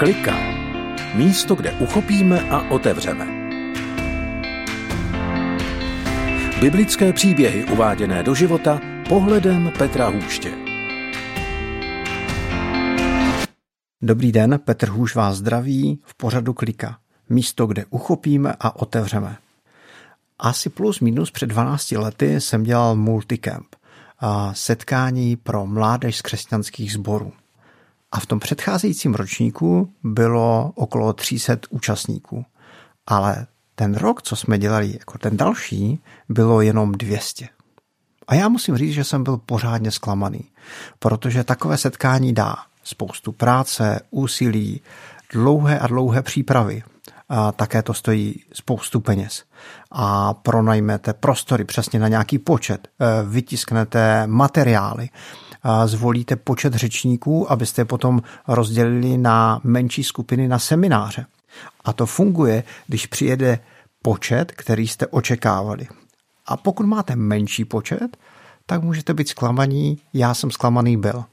Klika. Místo, kde uchopíme a otevřeme. Biblické příběhy uváděné do života pohledem Petra Hůště. Dobrý den, Petr Hůš vás zdraví v pořadu Klika. Místo, kde uchopíme a otevřeme. Asi plus minus před 12 lety jsem dělal multicamp, a setkání pro mládež z křesťanských sborů. A v tom předcházejícím ročníku bylo okolo 300 účastníků. Ale ten rok, co jsme dělali jako ten další, bylo jenom 200. A já musím říct, že jsem byl pořádně zklamaný, protože takové setkání dá spoustu práce, úsilí, dlouhé a dlouhé přípravy. A také to stojí spoustu peněz. A pronajmete prostory přesně na nějaký počet, e, vytisknete materiály, zvolíte počet řečníků, abyste je potom rozdělili na menší skupiny na semináře. A to funguje, když přijede počet, který jste očekávali. A pokud máte menší počet, tak můžete být zklamaní, já jsem zklamaný byl.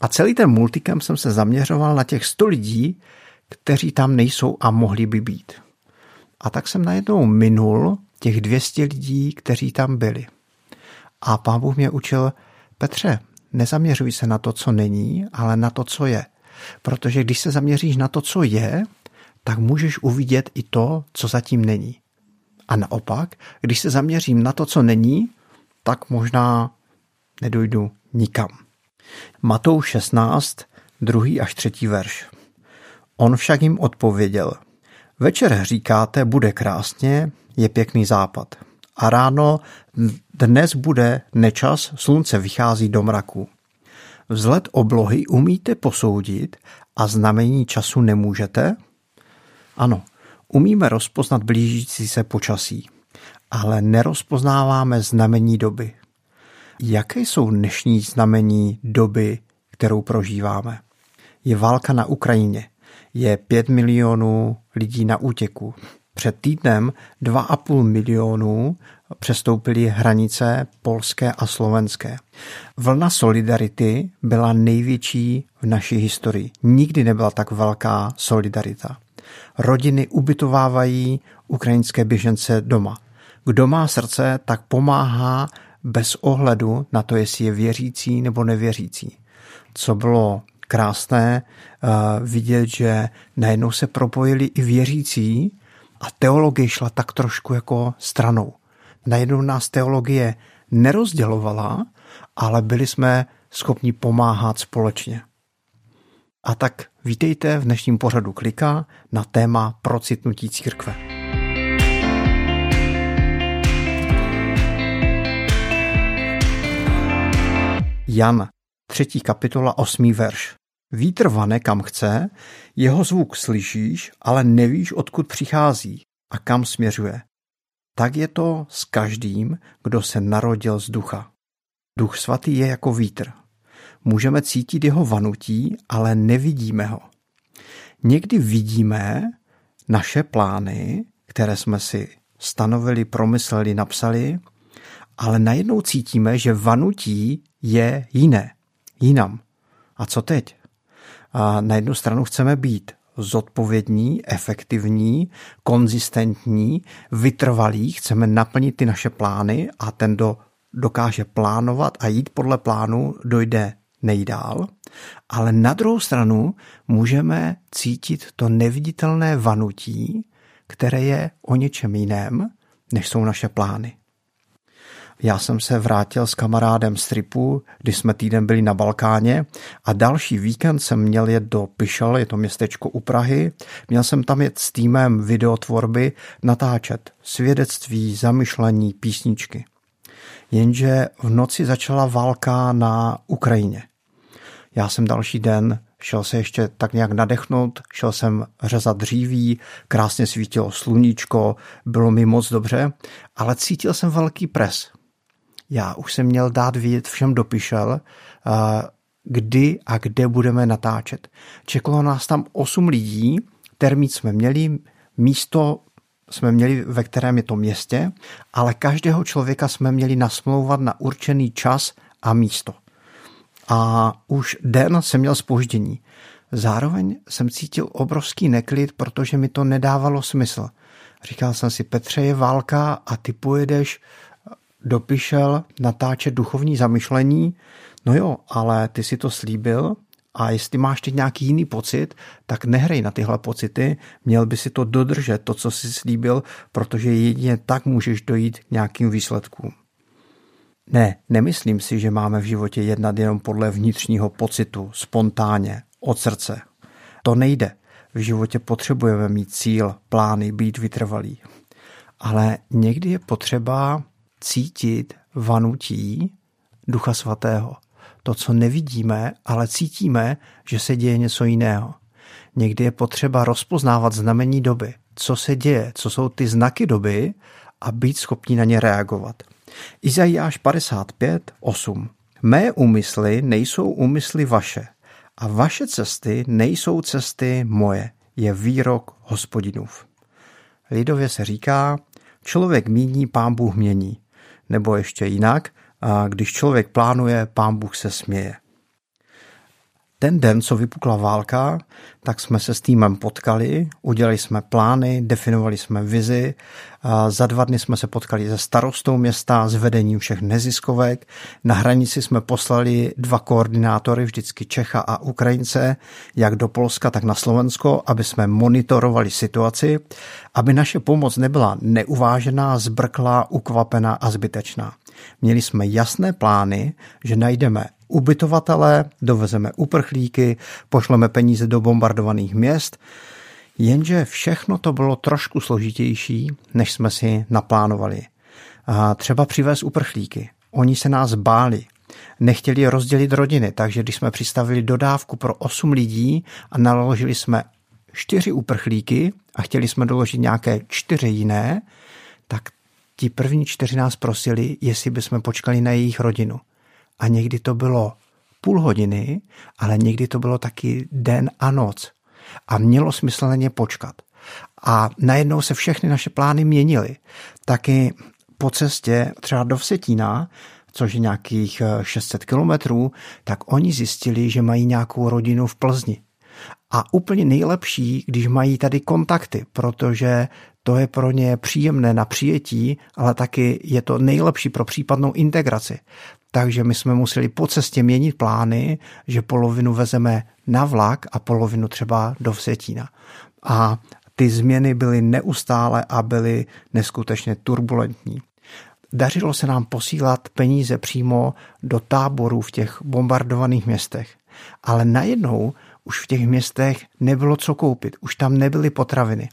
A celý ten multikem jsem se zaměřoval na těch 100 lidí, kteří tam nejsou a mohli by být. A tak jsem najednou minul těch 200 lidí, kteří tam byli. A pán Bůh mě učil, Petře, nezaměřuj se na to, co není, ale na to, co je. Protože když se zaměříš na to, co je, tak můžeš uvidět i to, co zatím není. A naopak, když se zaměřím na to, co není, tak možná nedojdu nikam. Matou 16, druhý až třetí verš. On však jim odpověděl. Večer říkáte, bude krásně, je pěkný západ a ráno dnes bude nečas, slunce vychází do mraku. Vzhled oblohy umíte posoudit a znamení času nemůžete? Ano, umíme rozpoznat blížící se počasí, ale nerozpoznáváme znamení doby. Jaké jsou dnešní znamení doby, kterou prožíváme? Je válka na Ukrajině, je pět milionů lidí na útěku, před týdnem 2,5 milionů přestoupili hranice polské a slovenské. Vlna solidarity byla největší v naší historii. Nikdy nebyla tak velká solidarita. Rodiny ubytovávají ukrajinské běžence doma. Kdo má srdce, tak pomáhá bez ohledu na to, jestli je věřící nebo nevěřící. Co bylo krásné uh, vidět, že najednou se propojili i věřící a teologie šla tak trošku jako stranou. Najednou nás teologie nerozdělovala, ale byli jsme schopni pomáhat společně. A tak vítejte v dnešním pořadu Klika na téma procitnutí církve. Jan, třetí kapitola, osmý verš. Vítr vane kam chce, jeho zvuk slyšíš, ale nevíš, odkud přichází a kam směřuje. Tak je to s každým, kdo se narodil z ducha. Duch svatý je jako vítr. Můžeme cítit jeho vanutí, ale nevidíme ho. Někdy vidíme naše plány, které jsme si stanovili, promysleli, napsali, ale najednou cítíme, že vanutí je jiné, jinam. A co teď? Na jednu stranu chceme být zodpovědní, efektivní, konzistentní, vytrvalí, chceme naplnit ty naše plány a ten, kdo dokáže plánovat a jít podle plánu, dojde nejdál. Ale na druhou stranu můžeme cítit to neviditelné vanutí, které je o něčem jiném, než jsou naše plány. Já jsem se vrátil s kamarádem z tripu, když jsme týden byli na Balkáně a další víkend jsem měl jet do Pišel, je to městečko u Prahy. Měl jsem tam jet s týmem videotvorby natáčet svědectví, zamyšlení, písničky. Jenže v noci začala válka na Ukrajině. Já jsem další den šel se ještě tak nějak nadechnout, šel jsem řezat dříví, krásně svítilo sluníčko, bylo mi moc dobře, ale cítil jsem velký pres já už jsem měl dát vědět všem dopíšel, kdy a kde budeme natáčet. Čekalo nás tam 8 lidí, termín jsme měli, místo jsme měli, ve kterém je to městě, ale každého člověka jsme měli nasmlouvat na určený čas a místo. A už den jsem měl spoždění. Zároveň jsem cítil obrovský neklid, protože mi to nedávalo smysl. Říkal jsem si, Petře, je válka a ty pojedeš do Pišel natáčet duchovní zamyšlení. No jo, ale ty si to slíbil a jestli máš teď nějaký jiný pocit, tak nehrej na tyhle pocity, měl by si to dodržet, to, co jsi slíbil, protože jedině tak můžeš dojít k nějakým výsledkům. Ne, nemyslím si, že máme v životě jednat jenom podle vnitřního pocitu, spontánně, od srdce. To nejde. V životě potřebujeme mít cíl, plány, být vytrvalý. Ale někdy je potřeba cítit vanutí Ducha Svatého. To, co nevidíme, ale cítíme, že se děje něco jiného. Někdy je potřeba rozpoznávat znamení doby. Co se děje, co jsou ty znaky doby a být schopni na ně reagovat. Izajáš 55, 8. Mé úmysly nejsou úmysly vaše a vaše cesty nejsou cesty moje, je výrok hospodinův. Lidově se říká, člověk míní, pán Bůh mění. Nebo ještě jinak, když člověk plánuje, pán Bůh se směje. Ten den, co vypukla válka, tak jsme se s týmem potkali, udělali jsme plány, definovali jsme vizi. Za dva dny jsme se potkali se starostou města, s vedením všech neziskovek. Na hranici jsme poslali dva koordinátory, vždycky Čecha a Ukrajince, jak do Polska, tak na Slovensko, aby jsme monitorovali situaci, aby naše pomoc nebyla neuvážená, zbrklá, ukvapená a zbytečná. Měli jsme jasné plány, že najdeme ubytovatele, dovezeme uprchlíky, pošleme peníze do bombardovaných měst, jenže všechno to bylo trošku složitější, než jsme si naplánovali. A třeba přivést uprchlíky. Oni se nás báli, nechtěli rozdělit rodiny, takže když jsme přistavili dodávku pro 8 lidí a naložili jsme čtyři uprchlíky a chtěli jsme doložit nějaké čtyři jiné, tak ti první čtyři nás prosili, jestli bychom počkali na jejich rodinu. A někdy to bylo půl hodiny, ale někdy to bylo taky den a noc. A mělo smysl na ně počkat. A najednou se všechny naše plány měnily. Taky po cestě třeba do Vsetína, což je nějakých 600 kilometrů, tak oni zjistili, že mají nějakou rodinu v Plzni. A úplně nejlepší, když mají tady kontakty, protože to je pro ně příjemné na přijetí, ale taky je to nejlepší pro případnou integraci. Takže my jsme museli po cestě měnit plány, že polovinu vezeme na vlak a polovinu třeba do Vsetína. A ty změny byly neustále a byly neskutečně turbulentní. Dařilo se nám posílat peníze přímo do táborů v těch bombardovaných městech. Ale najednou už v těch městech nebylo co koupit, už tam nebyly potraviny.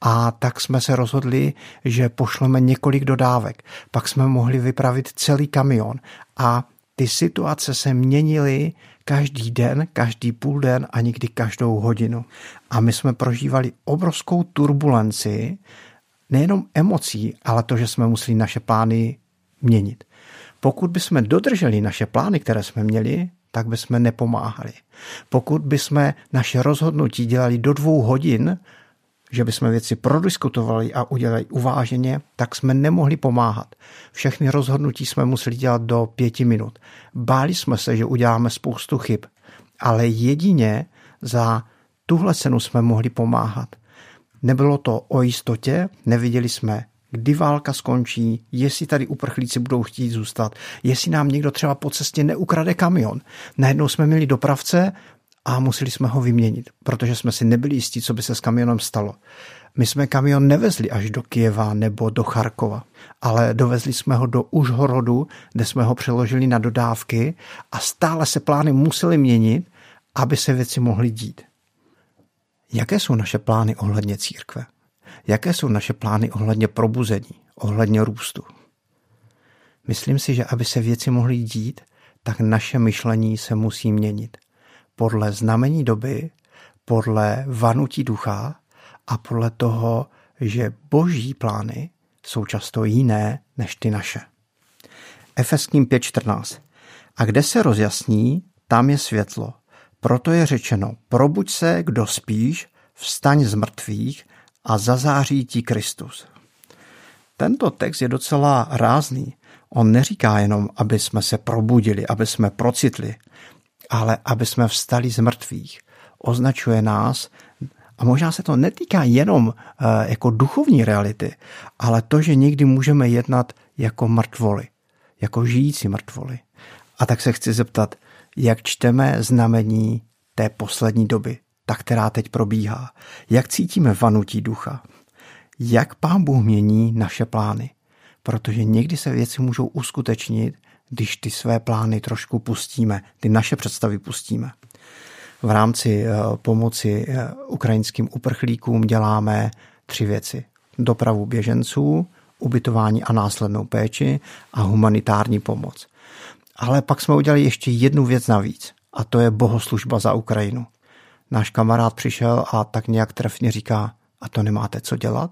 A tak jsme se rozhodli, že pošleme několik dodávek. Pak jsme mohli vypravit celý kamion a ty situace se měnily každý den, každý půl den a někdy každou hodinu. A my jsme prožívali obrovskou turbulenci, nejenom emocí, ale to, že jsme museli naše plány měnit. Pokud bychom dodrželi naše plány, které jsme měli, tak bychom nepomáhali. Pokud bychom naše rozhodnutí dělali do dvou hodin, že bychom věci prodiskutovali a udělali uváženě, tak jsme nemohli pomáhat. Všechny rozhodnutí jsme museli dělat do pěti minut. Báli jsme se, že uděláme spoustu chyb, ale jedině za tuhle cenu jsme mohli pomáhat. Nebylo to o jistotě, neviděli jsme kdy válka skončí, jestli tady uprchlíci budou chtít zůstat, jestli nám někdo třeba po cestě neukrade kamion. Najednou jsme měli dopravce a museli jsme ho vyměnit, protože jsme si nebyli jistí, co by se s kamionem stalo. My jsme kamion nevezli až do Kieva nebo do Charkova, ale dovezli jsme ho do Užhorodu, kde jsme ho přeložili na dodávky a stále se plány musely měnit, aby se věci mohly dít. Jaké jsou naše plány ohledně církve? Jaké jsou naše plány ohledně probuzení, ohledně růstu? Myslím si, že aby se věci mohly dít, tak naše myšlení se musí měnit. Podle znamení doby, podle vanutí ducha a podle toho, že boží plány jsou často jiné než ty naše. Efeským 5.14. A kde se rozjasní, tam je světlo. Proto je řečeno, probuď se, kdo spíš, vstaň z mrtvých a zazáří ti Kristus. Tento text je docela rázný. On neříká jenom, aby jsme se probudili, aby jsme procitli, ale aby jsme vstali z mrtvých. označuje nás a možná se to netýká jenom e, jako duchovní reality, ale to, že někdy můžeme jednat jako mrtvoli, jako žijící mrtvoli. A tak se chci zeptat, jak čteme znamení té poslední doby, ta, která teď probíhá. Jak cítíme vanutí ducha? Jak Pán Bůh mění naše plány? Protože někdy se věci můžou uskutečnit, když ty své plány trošku pustíme, ty naše představy pustíme. V rámci eh, pomoci eh, ukrajinským uprchlíkům děláme tři věci. Dopravu běženců, ubytování a následnou péči a humanitární pomoc. Ale pak jsme udělali ještě jednu věc navíc a to je bohoslužba za Ukrajinu. Náš kamarád přišel a tak nějak trefně říká, a to nemáte co dělat?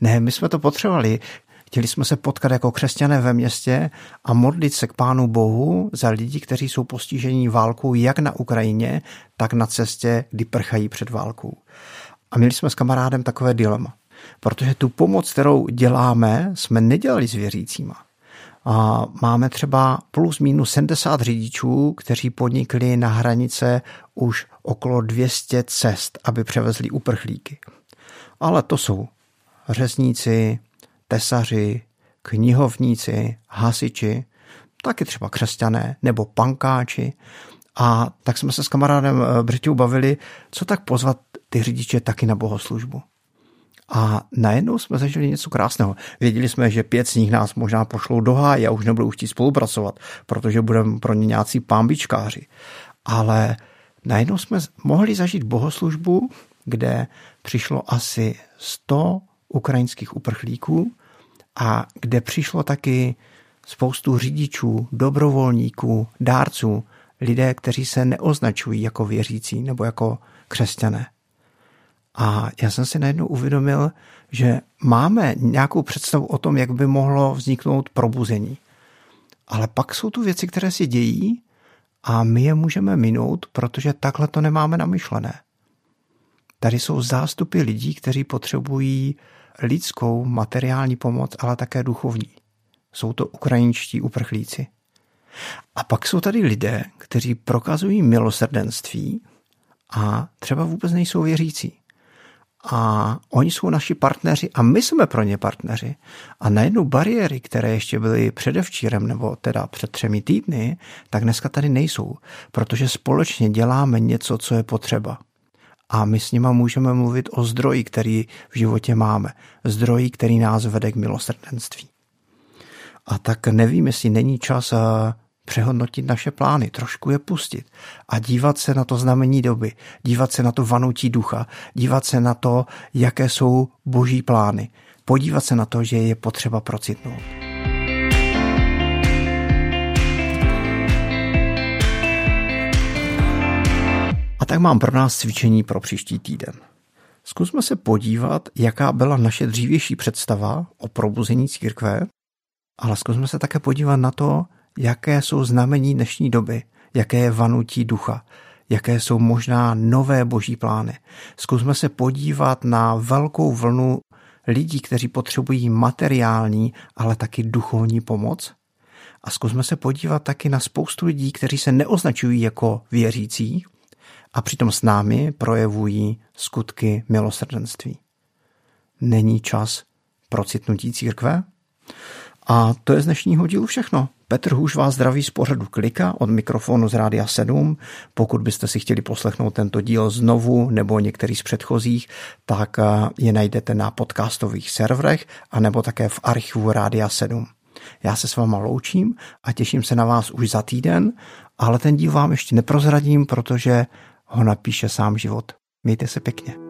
Ne, my jsme to potřebovali. Chtěli jsme se potkat jako křesťané ve městě a modlit se k Pánu Bohu za lidi, kteří jsou postižení válkou jak na Ukrajině, tak na cestě, kdy prchají před válkou. A měli jsme s kamarádem takové dilema, protože tu pomoc, kterou děláme, jsme nedělali s věřícíma. Máme třeba plus minus 70 řidičů, kteří podnikli na hranice už okolo 200 cest, aby převezli uprchlíky. Ale to jsou řezníci, tesaři, knihovníci, hasiči, taky třeba křesťané nebo pankáči. A tak jsme se s kamarádem eh, Britou bavili, co tak pozvat ty řidiče taky na bohoslužbu. A najednou jsme zažili něco krásného. Věděli jsme, že pět z nich nás možná pošlou do háje a už nebudou chtít spolupracovat, protože budeme pro ně nějací pámbičkáři. Ale najednou jsme mohli zažít bohoslužbu, kde přišlo asi 100 ukrajinských uprchlíků a kde přišlo taky spoustu řidičů, dobrovolníků, dárců, lidé, kteří se neoznačují jako věřící nebo jako křesťané. A já jsem si najednou uvědomil, že máme nějakou představu o tom, jak by mohlo vzniknout probuzení. Ale pak jsou tu věci, které si dějí a my je můžeme minout, protože takhle to nemáme namyšlené. Tady jsou zástupy lidí, kteří potřebují lidskou materiální pomoc, ale také duchovní. Jsou to ukrajinští uprchlíci. A pak jsou tady lidé, kteří prokazují milosrdenství a třeba vůbec nejsou věřící. A oni jsou naši partneři a my jsme pro ně partneři. A najednou bariéry, které ještě byly předevčírem nebo teda před třemi týdny, tak dneska tady nejsou, protože společně děláme něco, co je potřeba a my s nima můžeme mluvit o zdroji, který v životě máme. Zdroji, který nás vede k milosrdenství. A tak nevím, jestli není čas eh, přehodnotit naše plány, trošku je pustit a dívat se na to znamení doby, dívat se na to vanutí ducha, dívat se na to, jaké jsou boží plány, podívat se na to, že je potřeba procitnout. tak mám pro nás cvičení pro příští týden. Zkusme se podívat, jaká byla naše dřívější představa o probuzení církve, ale zkusme se také podívat na to, jaké jsou znamení dnešní doby, jaké je vanutí ducha, jaké jsou možná nové boží plány. Zkusme se podívat na velkou vlnu lidí, kteří potřebují materiální, ale taky duchovní pomoc. A zkusme se podívat taky na spoustu lidí, kteří se neoznačují jako věřící, a přitom s námi projevují skutky milosrdenství. Není čas pro citnutí církve? A to je z dnešního dílu všechno. Petr Hůž vás zdraví z pořadu Klika od mikrofonu z Rádia 7. Pokud byste si chtěli poslechnout tento díl znovu nebo některý z předchozích, tak eh, je najdete na podcastových serverech a nebo také v archivu Rádia 7. Já se s váma loučím a těším se na vás už za týden, ale ten díl vám ještě neprozradím, protože ho napíše sám život. Mějte se pěkně.